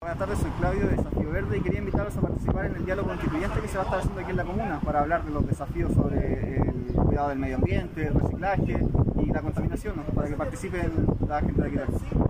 Buenas tardes, soy Claudio de Desafío Verde y quería invitarlos a participar en el diálogo constituyente que se va a estar haciendo aquí en la comuna para hablar de los desafíos sobre el cuidado del medio ambiente, el reciclaje y la contaminación, para que participen la gente de aquí.